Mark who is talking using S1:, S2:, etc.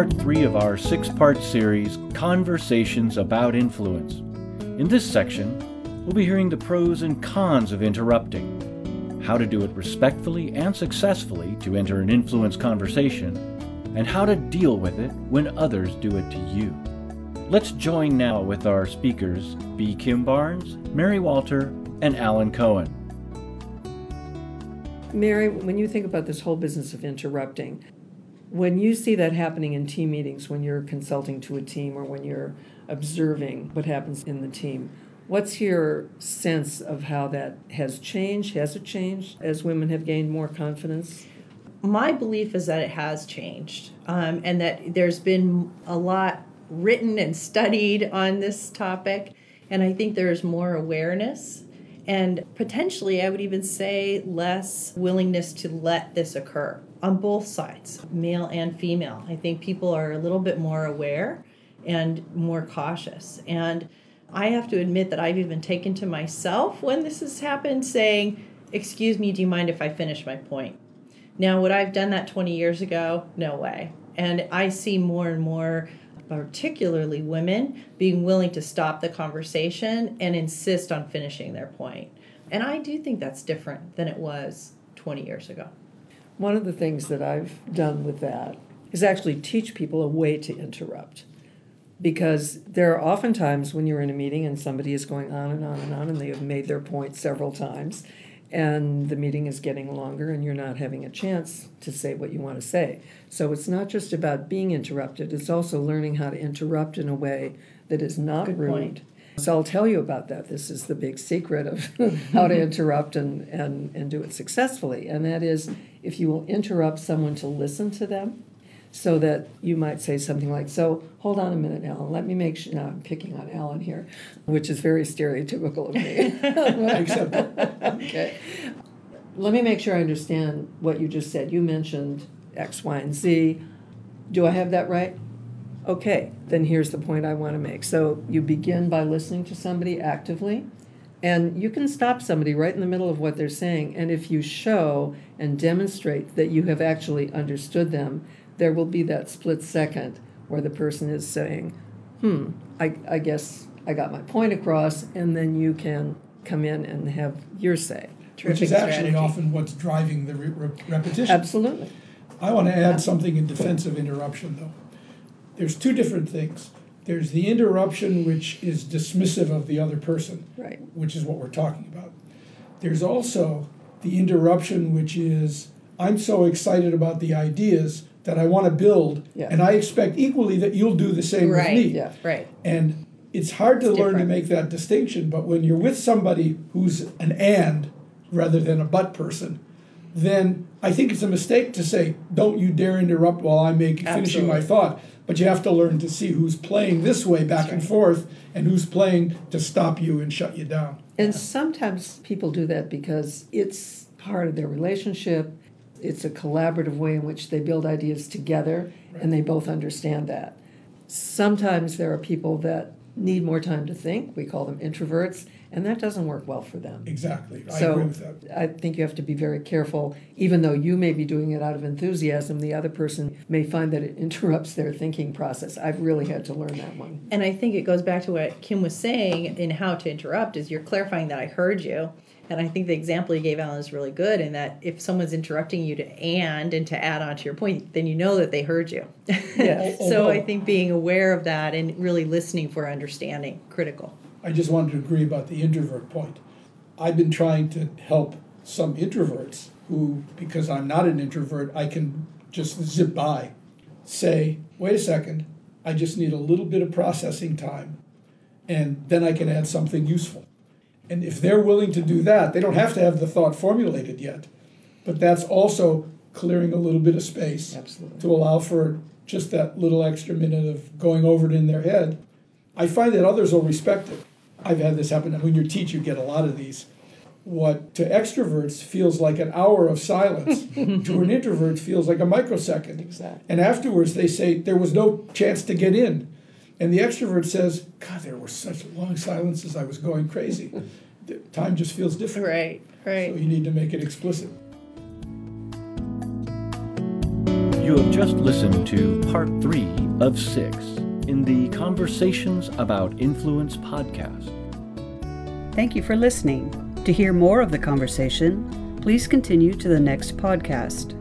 S1: part three of our six part series, Conversations About Influence. In this section, we'll be hearing the pros and cons of interrupting, how to do it respectfully and successfully to enter an influence conversation, and how to deal with it when others do it to you. Let's join now with our speakers, B. Kim Barnes, Mary Walter, and Alan Cohen.
S2: Mary, when you think about this whole business of interrupting, when you see that happening in team meetings, when you're consulting to a team or when you're observing what happens in the team, what's your sense of how that has changed? Has it changed as women have gained more confidence?
S3: My belief is that it has changed um, and that there's been a lot written and studied on this topic. And I think there's more awareness and potentially, I would even say, less willingness to let this occur on both sides, male and female. I think people are a little bit more aware and more cautious. And I have to admit that I've even taken to myself when this has happened saying, Excuse me, do you mind if I finish my point? Now, would I have done that 20 years ago? No way. And I see more and more particularly women, being willing to stop the conversation and insist on finishing their point. And I do think that's different than it was 20 years ago.
S2: One of the things that I've done with that is actually teach people a way to interrupt. Because there are often times when you're in a meeting and somebody is going on and on and on and they have made their point several times and the meeting is getting longer and you're not having a chance to say what you want to say. So it's not just about being interrupted, it's also learning how to interrupt in a way that is not
S3: Good
S2: rude.
S3: Point.
S2: So I'll tell you about that. This is the big secret of how to mm-hmm. interrupt and, and, and do it successfully. And that is if you will interrupt someone to listen to them so that you might say something like, So, hold on a minute, Alan. Let me make sure. Now, I'm picking on Alan here, which is very stereotypical of me. Okay. Let me make sure I understand what you just said. You mentioned X, Y, and Z. Do I have that right? Okay, then here's the point I want to make. So, you begin by listening to somebody actively. And you can stop somebody right in the middle of what they're saying. And if you show and demonstrate that you have actually understood them, there will be that split second where the person is saying, hmm, I, I guess I got my point across, and then you can come in and have your say.
S4: which is actually often what's driving the re- re- repetition.
S2: Absolutely.
S4: I want to add something in defense of interruption, though. There's two different things. There's the interruption which is dismissive of the other person,
S2: Right.
S4: which is what we're talking about. There's also the interruption which is I'm so excited about the ideas that I want to build,
S2: Yeah.
S4: and I expect equally that you'll do the same
S3: Right.
S4: with me.
S2: Yeah.
S3: Right.
S4: And it's hard to
S3: It's
S4: learn to make that distinction, but when you're with somebody who's an and rather than a but person, then I think it's a mistake to say, don't you dare interrupt while I'm making finishing my thought. But you have to learn to see who's playing this way back
S3: That's
S4: and forth and who's playing to stop you and shut you down.
S2: And sometimes people do that because it's part of their relationship. It's a collaborative way in which they build ideas together and they both understand that. Sometimes there are people that need more time to think. We call them introverts, and that doesn't work well for them.
S4: Exactly. I
S2: So
S4: agree with that.
S2: I think you have to be very careful. Even though you may be doing it out of enthusiasm, the other person may find that it interrupts their thinking process. I've really had to learn that one.
S3: And I think it goes back to what Kim was saying in how to interrupt is you're clarifying that I heard you. And I think the example you gave Alan is really good in that if someone's interrupting you to and and to add on to your point, then you know that they heard you.
S2: Yes.
S3: so I think being aware of that and really listening for understanding critical.
S4: I just wanted to agree about the introvert point. I've been trying to help some introverts who, because I'm not an introvert, I can just zip by, say, wait a second, I just need a little bit of processing time, and then I can add something useful. And if they're willing to do that, they don't have to have the thought formulated yet, but that's also clearing a little bit of space
S2: Absolutely.
S4: to allow for just that little extra minute of going over it in their head. I find that others will respect it. I've had this happen. and When you teach, you get a lot of these. What to extroverts feels like an hour of silence, to an introvert feels like a microsecond.
S2: Exactly.
S4: And afterwards, they say there was no chance to get in. And the extrovert says, God, there were such long silences, I was going crazy. The Time just feels different.
S3: Right, right.
S4: So you need to make it explicit.
S1: You have just listened to part three of six in the Conversations About Influence podcast.
S5: Thank you for listening. To hear more of the conversation, please continue to the next podcast.